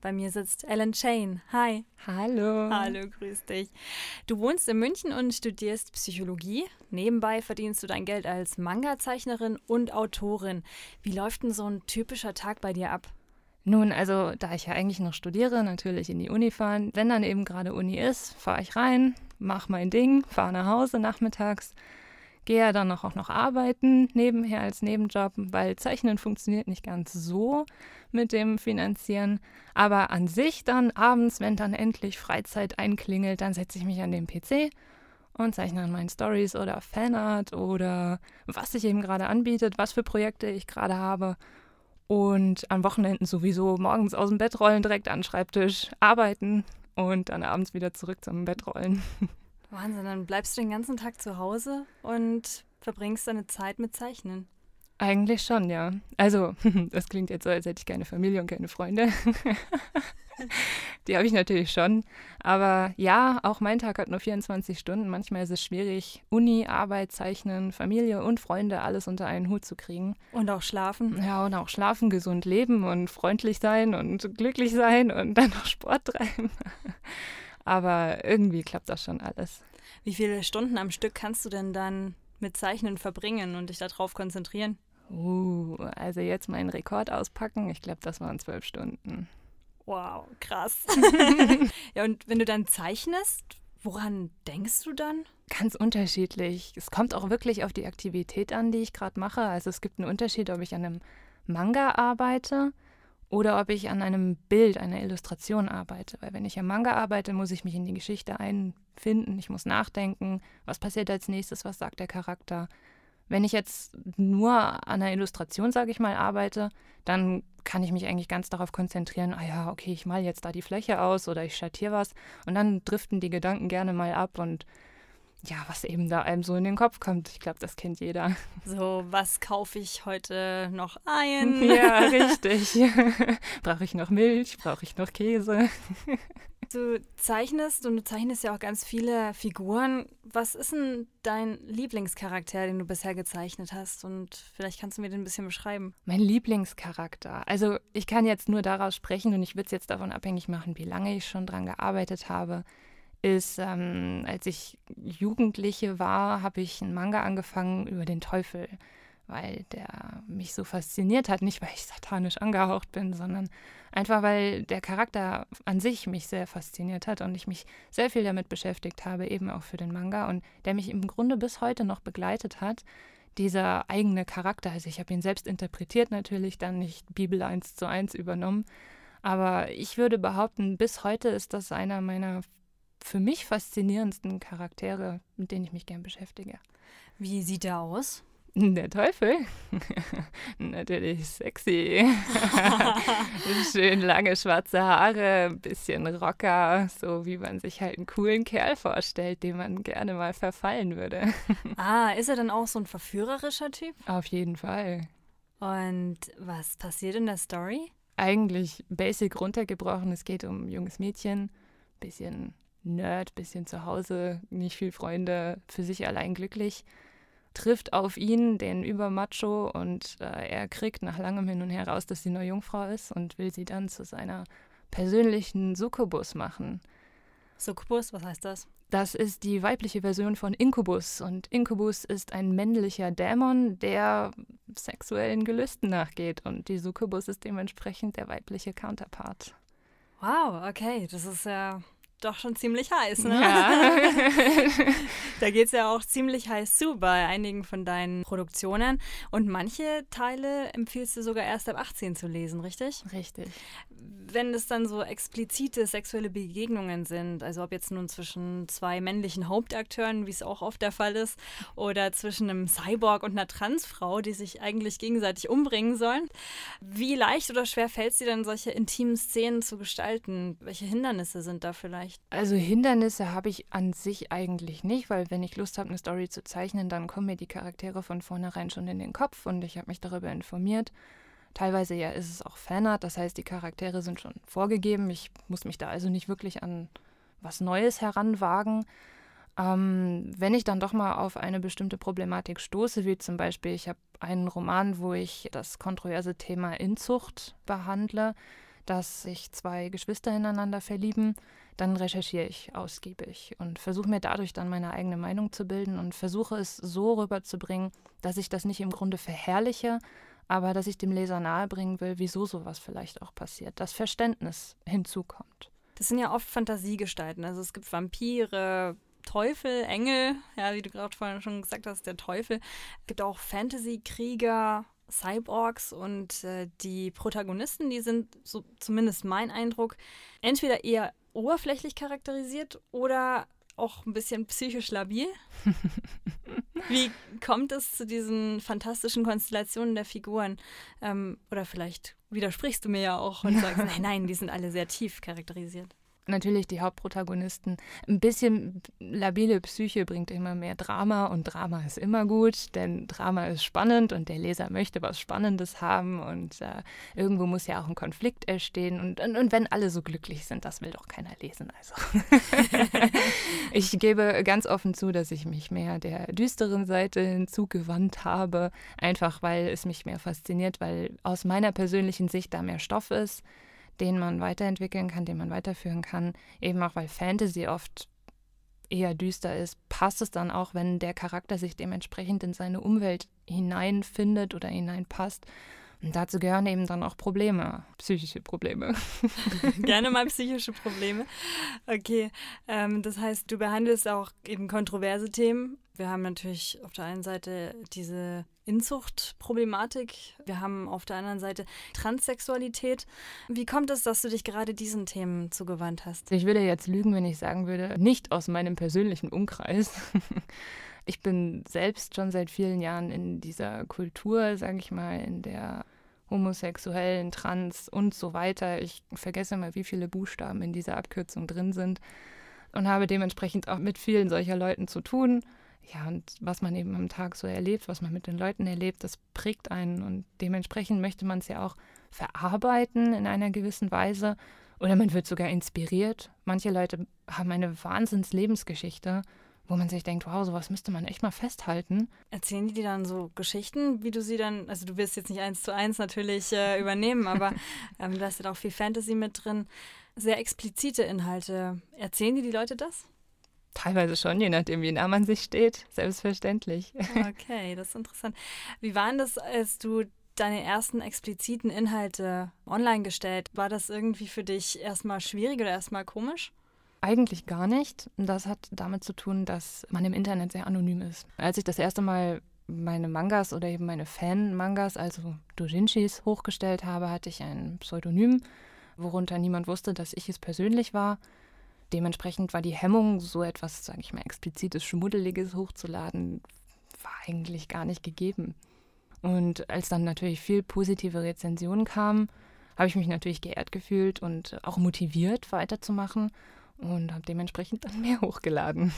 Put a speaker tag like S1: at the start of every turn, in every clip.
S1: Bei mir sitzt Ellen Chain. Hi.
S2: Hallo.
S1: Hallo, grüß dich. Du wohnst in München und studierst Psychologie. Nebenbei verdienst du dein Geld als Manga-Zeichnerin und Autorin. Wie läuft denn so ein typischer Tag bei dir ab?
S2: Nun, also da ich ja eigentlich noch studiere, natürlich in die Uni fahren. Wenn dann eben gerade Uni ist, fahre ich rein, mache mein Ding, fahre nach Hause nachmittags gehe ja dann auch noch arbeiten, nebenher als Nebenjob, weil Zeichnen funktioniert nicht ganz so mit dem Finanzieren. Aber an sich dann abends, wenn dann endlich Freizeit einklingelt, dann setze ich mich an den PC und zeichne an meinen Stories oder Fanart oder was sich eben gerade anbietet, was für Projekte ich gerade habe. Und an Wochenenden sowieso morgens aus dem Bett rollen, direkt an den Schreibtisch arbeiten und dann abends wieder zurück zum Bett rollen.
S1: Wahnsinn, dann bleibst du den ganzen Tag zu Hause und verbringst deine Zeit mit Zeichnen.
S2: Eigentlich schon, ja. Also, das klingt jetzt so, als hätte ich keine Familie und keine Freunde. Die habe ich natürlich schon. Aber ja, auch mein Tag hat nur 24 Stunden. Manchmal ist es schwierig, Uni, Arbeit, Zeichnen, Familie und Freunde alles unter einen Hut zu kriegen.
S1: Und auch schlafen.
S2: Ja, und auch schlafen, gesund leben und freundlich sein und glücklich sein und dann noch Sport treiben. Aber irgendwie klappt das schon alles.
S1: Wie viele Stunden am Stück kannst du denn dann mit Zeichnen verbringen und dich darauf konzentrieren?
S2: Uh, also jetzt meinen Rekord auspacken. Ich glaube, das waren zwölf Stunden.
S1: Wow, krass. ja, und wenn du dann zeichnest, woran denkst du dann?
S2: Ganz unterschiedlich. Es kommt auch wirklich auf die Aktivität an, die ich gerade mache. Also es gibt einen Unterschied, ob ich an einem Manga arbeite oder ob ich an einem Bild, einer Illustration arbeite. Weil wenn ich am Manga arbeite, muss ich mich in die Geschichte einfinden, ich muss nachdenken, was passiert als nächstes, was sagt der Charakter. Wenn ich jetzt nur an einer Illustration, sage ich mal, arbeite, dann kann ich mich eigentlich ganz darauf konzentrieren, ah ja, okay, ich mal jetzt da die Fläche aus oder ich schattiere was und dann driften die Gedanken gerne mal ab und ja, was eben da einem so in den Kopf kommt. Ich glaube, das kennt jeder.
S1: So, was kaufe ich heute noch ein?
S2: Ja, richtig. Brauche ich noch Milch? Brauche ich noch Käse?
S1: Du zeichnest und du zeichnest ja auch ganz viele Figuren. Was ist denn dein Lieblingscharakter, den du bisher gezeichnet hast? Und vielleicht kannst du mir den ein bisschen beschreiben.
S2: Mein Lieblingscharakter. Also ich kann jetzt nur daraus sprechen und ich würde es jetzt davon abhängig machen, wie lange ich schon dran gearbeitet habe ist, ähm, als ich Jugendliche war, habe ich einen Manga angefangen über den Teufel, weil der mich so fasziniert hat. Nicht, weil ich satanisch angehaucht bin, sondern einfach, weil der Charakter an sich mich sehr fasziniert hat und ich mich sehr viel damit beschäftigt habe, eben auch für den Manga und der mich im Grunde bis heute noch begleitet hat. Dieser eigene Charakter, also ich habe ihn selbst interpretiert natürlich, dann nicht Bibel 1 zu 1 übernommen, aber ich würde behaupten, bis heute ist das einer meiner für mich faszinierendsten Charaktere, mit denen ich mich gern beschäftige.
S1: Wie sieht er aus?
S2: Der Teufel. Natürlich sexy. Schön lange schwarze Haare, bisschen Rocker, so wie man sich halt einen coolen Kerl vorstellt, dem man gerne mal verfallen würde.
S1: ah, ist er dann auch so ein verführerischer Typ?
S2: Auf jeden Fall.
S1: Und was passiert in der Story?
S2: Eigentlich basic runtergebrochen. Es geht um ein junges Mädchen, bisschen Nerd, bisschen zu Hause, nicht viel Freunde, für sich allein glücklich, trifft auf ihn, den Übermacho, und äh, er kriegt nach langem Hin und Her raus, dass sie nur Jungfrau ist und will sie dann zu seiner persönlichen Succubus machen.
S1: Succubus, was heißt das?
S2: Das ist die weibliche Version von Inkubus. Und Inkubus ist ein männlicher Dämon, der sexuellen Gelüsten nachgeht. Und die Succubus ist dementsprechend der weibliche Counterpart.
S1: Wow, okay, das ist ja doch schon ziemlich heiß, ne? Ja. da geht es ja auch ziemlich heiß zu bei einigen von deinen Produktionen. Und manche Teile empfiehlst du sogar erst ab 18 zu lesen, richtig?
S2: Richtig.
S1: Wenn es dann so explizite sexuelle Begegnungen sind, also ob jetzt nun zwischen zwei männlichen Hauptakteuren, wie es auch oft der Fall ist, oder zwischen einem Cyborg und einer Transfrau, die sich eigentlich gegenseitig umbringen sollen, wie leicht oder schwer fällt es dir dann, solche intimen Szenen zu gestalten? Welche Hindernisse sind da vielleicht? Vielleicht?
S2: Also Hindernisse habe ich an sich eigentlich nicht, weil wenn ich Lust habe, eine Story zu zeichnen, dann kommen mir die Charaktere von vornherein schon in den Kopf und ich habe mich darüber informiert. Teilweise ja ist es auch Fanart, das heißt, die Charaktere sind schon vorgegeben. Ich muss mich da also nicht wirklich an was Neues heranwagen. Ähm, wenn ich dann doch mal auf eine bestimmte Problematik stoße, wie zum Beispiel, ich habe einen Roman, wo ich das kontroverse Thema Inzucht behandle, dass sich zwei Geschwister ineinander verlieben, dann recherchiere ich ausgiebig und versuche mir dadurch dann meine eigene Meinung zu bilden und versuche es so rüberzubringen, dass ich das nicht im Grunde verherrliche, aber dass ich dem Leser nahebringen will, wieso sowas vielleicht auch passiert, dass Verständnis hinzukommt.
S1: Das sind ja oft Fantasiegestalten. Also es gibt Vampire, Teufel, Engel, ja, wie du gerade vorhin schon gesagt hast, der Teufel. Es gibt auch Fantasy-Krieger, Cyborgs und äh, die Protagonisten, die sind, so zumindest mein Eindruck, entweder eher oberflächlich charakterisiert oder auch ein bisschen psychisch labil. Wie kommt es zu diesen fantastischen Konstellationen der Figuren? Ähm, oder vielleicht widersprichst du mir ja auch und sagst, nein, nein, die sind alle sehr tief charakterisiert
S2: natürlich die Hauptprotagonisten. Ein bisschen labile Psyche bringt immer mehr Drama und Drama ist immer gut, denn Drama ist spannend und der Leser möchte was Spannendes haben und äh, irgendwo muss ja auch ein Konflikt entstehen und, und, und, wenn alle so glücklich sind, das will doch keiner lesen. Also ich gebe ganz offen zu, dass ich mich mehr der düsteren Seite hinzugewandt habe, einfach weil es mich mehr fasziniert, weil aus meiner persönlichen Sicht da mehr Stoff ist den man weiterentwickeln kann, den man weiterführen kann. Eben auch, weil Fantasy oft eher düster ist, passt es dann auch, wenn der Charakter sich dementsprechend in seine Umwelt hineinfindet oder hineinpasst. Und dazu gehören eben dann auch Probleme, psychische Probleme.
S1: Gerne mal psychische Probleme. Okay, ähm, das heißt, du behandelst auch eben kontroverse Themen. Wir haben natürlich auf der einen Seite diese Inzuchtproblematik. Wir haben auf der anderen Seite Transsexualität. Wie kommt es, dass du dich gerade diesen Themen zugewandt hast?
S2: Ich würde jetzt lügen, wenn ich sagen würde, nicht aus meinem persönlichen Umkreis. Ich bin selbst schon seit vielen Jahren in dieser Kultur, sage ich mal, in der homosexuellen, trans und so weiter. Ich vergesse mal, wie viele Buchstaben in dieser Abkürzung drin sind und habe dementsprechend auch mit vielen solcher Leuten zu tun ja, und was man eben am Tag so erlebt, was man mit den Leuten erlebt, das prägt einen. Und dementsprechend möchte man es ja auch verarbeiten in einer gewissen Weise. Oder man wird sogar inspiriert. Manche Leute haben eine Wahnsinns-Lebensgeschichte, wo man sich denkt, wow, sowas müsste man echt mal festhalten.
S1: Erzählen die dir dann so Geschichten, wie du sie dann, also du wirst jetzt nicht eins zu eins natürlich äh, übernehmen, aber ähm, da ist ja auch viel Fantasy mit drin. Sehr explizite Inhalte. Erzählen die die Leute das?
S2: Teilweise schon, je nachdem, wie nah man sich steht. Selbstverständlich.
S1: Okay, das ist interessant. Wie war denn das, als du deine ersten expliziten Inhalte online gestellt? War das irgendwie für dich erstmal schwierig oder erstmal komisch?
S2: Eigentlich gar nicht. Das hat damit zu tun, dass man im Internet sehr anonym ist. Als ich das erste Mal meine Mangas oder eben meine Fan-Mangas, also Dojinshis, hochgestellt habe, hatte ich ein Pseudonym, worunter niemand wusste, dass ich es persönlich war. Dementsprechend war die Hemmung, so etwas, sage ich mal, explizites, Schmuddeliges hochzuladen, war eigentlich gar nicht gegeben. Und als dann natürlich viel positive Rezensionen kamen, habe ich mich natürlich geehrt gefühlt und auch motiviert weiterzumachen und habe dementsprechend dann mehr hochgeladen.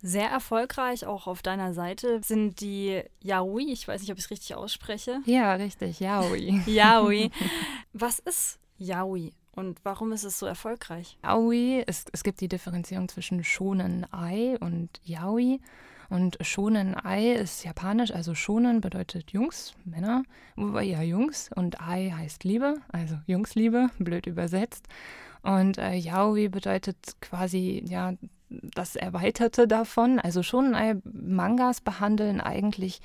S1: Sehr erfolgreich auch auf deiner Seite sind die Yaoi. Ich weiß nicht, ob ich es richtig ausspreche.
S2: Ja, richtig, Yaoi.
S1: Yaoi. Was ist Yaoi? Und warum ist es so erfolgreich?
S2: Yaoi, es, es gibt die Differenzierung zwischen Shonen Ai und Yaoi. Und Shonen Ai ist japanisch, also Shonen bedeutet Jungs, Männer, wobei ja Jungs. Und Ai heißt Liebe, also Jungsliebe, blöd übersetzt. Und äh, Yaoi bedeutet quasi, ja, das Erweiterte davon. Also Shonen Ai Mangas behandeln eigentlich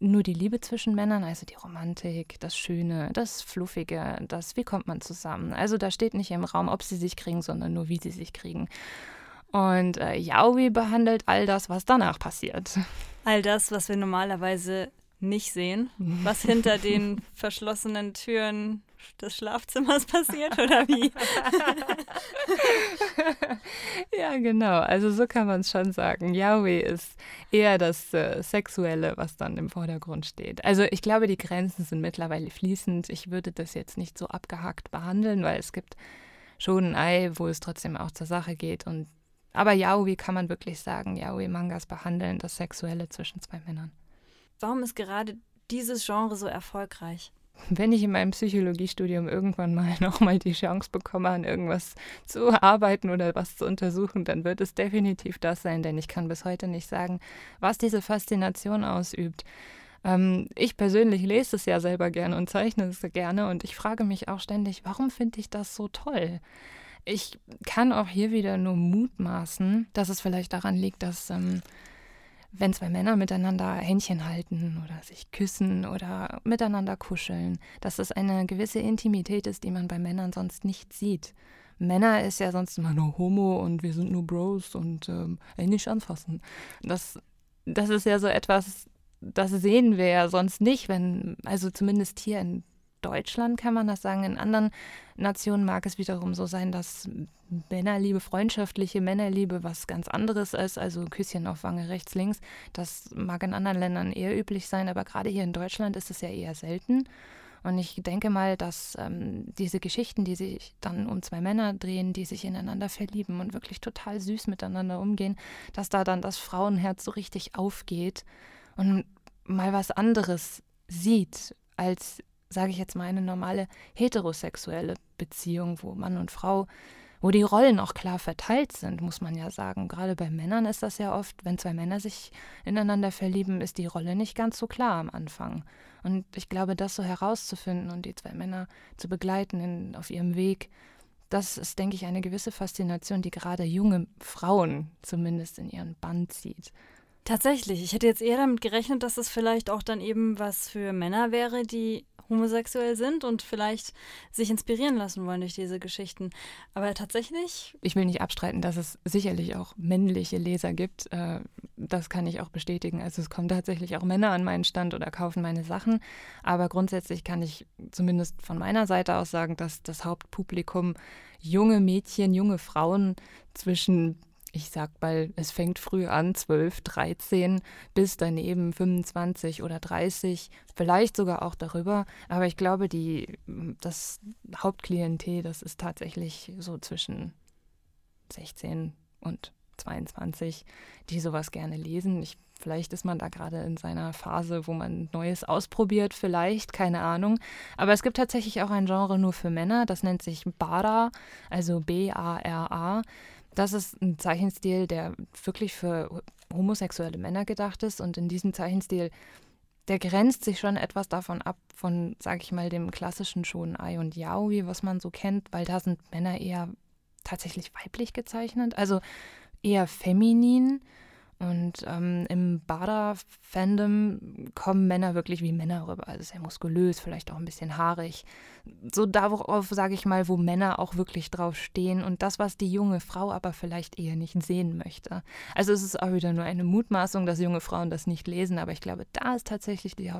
S2: nur die Liebe zwischen Männern, also die Romantik, das Schöne, das Fluffige, das, wie kommt man zusammen. Also da steht nicht im Raum, ob sie sich kriegen, sondern nur, wie sie sich kriegen. Und äh, Yaoi behandelt all das, was danach passiert.
S1: All das, was wir normalerweise nicht sehen, was hinter den verschlossenen Türen des Schlafzimmers passiert oder wie?
S2: ja, genau. Also so kann man es schon sagen. Yahweh ist eher das äh, Sexuelle, was dann im Vordergrund steht. Also ich glaube, die Grenzen sind mittlerweile fließend. Ich würde das jetzt nicht so abgehackt behandeln, weil es gibt schon ein Ei, wo es trotzdem auch zur Sache geht. Und aber Yaoi kann man wirklich sagen, Yaoi-Mangas behandeln das Sexuelle zwischen zwei Männern.
S1: Warum ist gerade dieses Genre so erfolgreich?
S2: Wenn ich in meinem Psychologiestudium irgendwann mal nochmal die Chance bekomme, an irgendwas zu arbeiten oder was zu untersuchen, dann wird es definitiv das sein, denn ich kann bis heute nicht sagen, was diese Faszination ausübt. Ähm, ich persönlich lese es ja selber gerne und zeichne es gerne und ich frage mich auch ständig, warum finde ich das so toll? Ich kann auch hier wieder nur mutmaßen, dass es vielleicht daran liegt, dass ähm, wenn zwei Männer miteinander Händchen halten oder sich küssen oder miteinander kuscheln, dass es eine gewisse Intimität ist, die man bei Männern sonst nicht sieht. Männer ist ja sonst immer nur Homo und wir sind nur Bros und ähm, nicht anfassen. Das, das ist ja so etwas, das sehen wir ja sonst nicht, wenn, also zumindest hier in Deutschland kann man das sagen. In anderen Nationen mag es wiederum so sein, dass Männerliebe, freundschaftliche Männerliebe was ganz anderes ist, also Küsschen auf Wange rechts, links. Das mag in anderen Ländern eher üblich sein, aber gerade hier in Deutschland ist es ja eher selten. Und ich denke mal, dass ähm, diese Geschichten, die sich dann um zwei Männer drehen, die sich ineinander verlieben und wirklich total süß miteinander umgehen, dass da dann das Frauenherz so richtig aufgeht und mal was anderes sieht als sage ich jetzt mal, eine normale heterosexuelle Beziehung, wo Mann und Frau, wo die Rollen auch klar verteilt sind, muss man ja sagen. Gerade bei Männern ist das ja oft, wenn zwei Männer sich ineinander verlieben, ist die Rolle nicht ganz so klar am Anfang. Und ich glaube, das so herauszufinden und die zwei Männer zu begleiten in, auf ihrem Weg, das ist, denke ich, eine gewisse Faszination, die gerade junge Frauen zumindest in ihren Band zieht.
S1: Tatsächlich. Ich hätte jetzt eher damit gerechnet, dass es vielleicht auch dann eben was für Männer wäre, die homosexuell sind und vielleicht sich inspirieren lassen wollen durch diese Geschichten. Aber tatsächlich.
S2: Ich will nicht abstreiten, dass es sicherlich auch männliche Leser gibt. Äh, das kann ich auch bestätigen. Also es kommen tatsächlich auch Männer an meinen Stand oder kaufen meine Sachen. Aber grundsätzlich kann ich zumindest von meiner Seite aus sagen, dass das Hauptpublikum junge Mädchen, junge Frauen zwischen ich sag mal, es fängt früh an, 12, 13, bis daneben 25 oder 30, vielleicht sogar auch darüber. Aber ich glaube, die, das Hauptklientel, das ist tatsächlich so zwischen 16 und 22, die sowas gerne lesen. Ich, vielleicht ist man da gerade in seiner Phase, wo man Neues ausprobiert, vielleicht, keine Ahnung. Aber es gibt tatsächlich auch ein Genre nur für Männer, das nennt sich Bara, also B-A-R-A. Das ist ein Zeichenstil, der wirklich für homosexuelle Männer gedacht ist. Und in diesem Zeichenstil, der grenzt sich schon etwas davon ab, von, sag ich mal, dem klassischen schon Ai und Yaoi, was man so kennt, weil da sind Männer eher tatsächlich weiblich gezeichnet, also eher feminin. Und ähm, im Bada-Fandom kommen Männer wirklich wie Männer rüber. Also sehr muskulös, vielleicht auch ein bisschen haarig. So darauf, sage ich mal, wo Männer auch wirklich drauf stehen und das, was die junge Frau aber vielleicht eher nicht sehen möchte. Also es ist auch wieder nur eine Mutmaßung, dass junge Frauen das nicht lesen, aber ich glaube, da ist tatsächlich die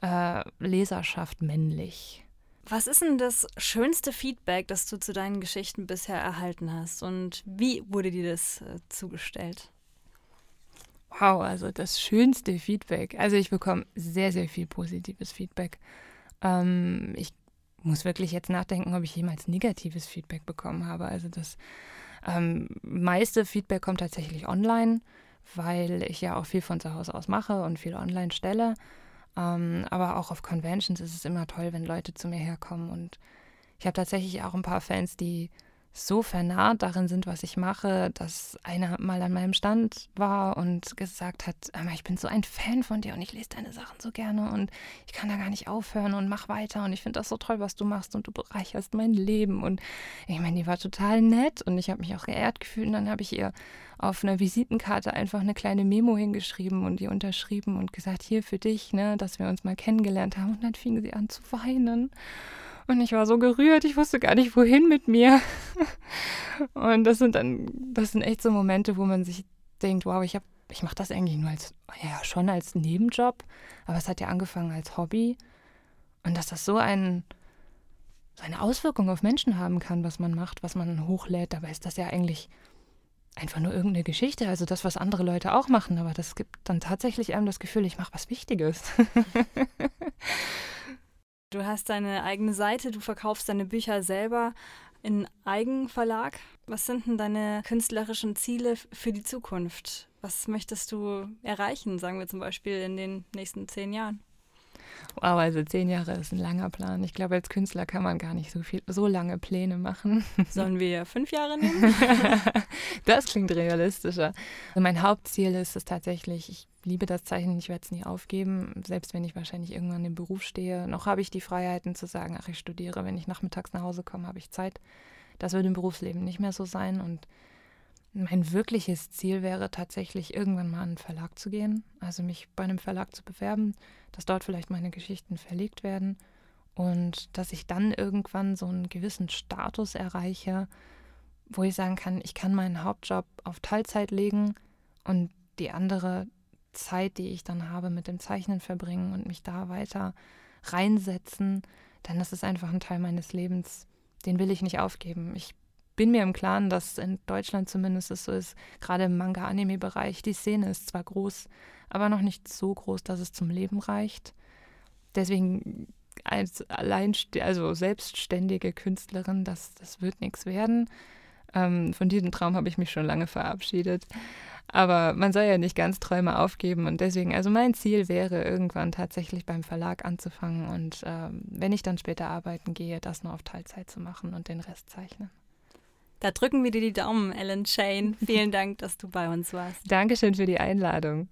S2: Hauptleserschaft äh, männlich.
S1: Was ist denn das schönste Feedback, das du zu deinen Geschichten bisher erhalten hast und wie wurde dir das äh, zugestellt?
S2: Wow, also das schönste Feedback. Also ich bekomme sehr, sehr viel positives Feedback. Ähm, ich muss wirklich jetzt nachdenken, ob ich jemals negatives Feedback bekommen habe. Also das ähm, meiste Feedback kommt tatsächlich online, weil ich ja auch viel von zu Hause aus mache und viel online stelle. Ähm, aber auch auf Conventions ist es immer toll, wenn Leute zu mir herkommen. Und ich habe tatsächlich auch ein paar Fans, die so vernarrt darin sind, was ich mache, dass einer mal an meinem Stand war und gesagt hat, ich bin so ein Fan von dir und ich lese deine Sachen so gerne und ich kann da gar nicht aufhören und mach weiter und ich finde das so toll, was du machst und du bereicherst mein Leben und ich meine, die war total nett und ich habe mich auch geehrt gefühlt und dann habe ich ihr auf einer Visitenkarte einfach eine kleine Memo hingeschrieben und ihr unterschrieben und gesagt, hier für dich, ne, dass wir uns mal kennengelernt haben und dann fing sie an zu weinen. Und ich war so gerührt, ich wusste gar nicht, wohin mit mir. Und das sind dann, das sind echt so Momente, wo man sich denkt, wow, ich ich mache das eigentlich nur als, ja, schon als Nebenjob, aber es hat ja angefangen als Hobby. Und dass das so ein, so eine Auswirkung auf Menschen haben kann, was man macht, was man hochlädt, dabei ist das ja eigentlich einfach nur irgendeine Geschichte, also das, was andere Leute auch machen, aber das gibt dann tatsächlich einem das Gefühl, ich mache was Wichtiges.
S1: Du hast deine eigene Seite, du verkaufst deine Bücher selber in Eigenverlag. Was sind denn deine künstlerischen Ziele für die Zukunft? Was möchtest du erreichen, sagen wir zum Beispiel in den nächsten zehn Jahren?
S2: Wow, also zehn Jahre ist ein langer Plan. Ich glaube, als Künstler kann man gar nicht so viel, so lange Pläne machen.
S1: Sollen wir fünf Jahre nehmen?
S2: das klingt realistischer. Also mein Hauptziel ist es tatsächlich, ich liebe das Zeichnen, ich werde es nie aufgeben, selbst wenn ich wahrscheinlich irgendwann im Beruf stehe. Noch habe ich die Freiheiten zu sagen, ach, ich studiere, wenn ich nachmittags nach Hause komme, habe ich Zeit. Das wird im Berufsleben nicht mehr so sein und mein wirkliches Ziel wäre tatsächlich, irgendwann mal an einen Verlag zu gehen, also mich bei einem Verlag zu bewerben, dass dort vielleicht meine Geschichten verlegt werden. Und dass ich dann irgendwann so einen gewissen Status erreiche, wo ich sagen kann, ich kann meinen Hauptjob auf Teilzeit legen und die andere Zeit, die ich dann habe, mit dem Zeichnen verbringen und mich da weiter reinsetzen, denn das ist einfach ein Teil meines Lebens, den will ich nicht aufgeben. Ich bin mir im Klaren, dass in Deutschland zumindest es so ist, gerade im Manga-Anime-Bereich, die Szene ist zwar groß, aber noch nicht so groß, dass es zum Leben reicht. Deswegen als allein, also selbstständige Künstlerin, das, das wird nichts werden. Ähm, von diesem Traum habe ich mich schon lange verabschiedet. Aber man soll ja nicht ganz Träume aufgeben und deswegen, also mein Ziel wäre, irgendwann tatsächlich beim Verlag anzufangen und ähm, wenn ich dann später arbeiten gehe, das nur auf Teilzeit zu machen und den Rest zeichnen.
S1: Da drücken wir dir die Daumen, Ellen Shane. Vielen Dank, dass du bei uns warst.
S2: Dankeschön für die Einladung.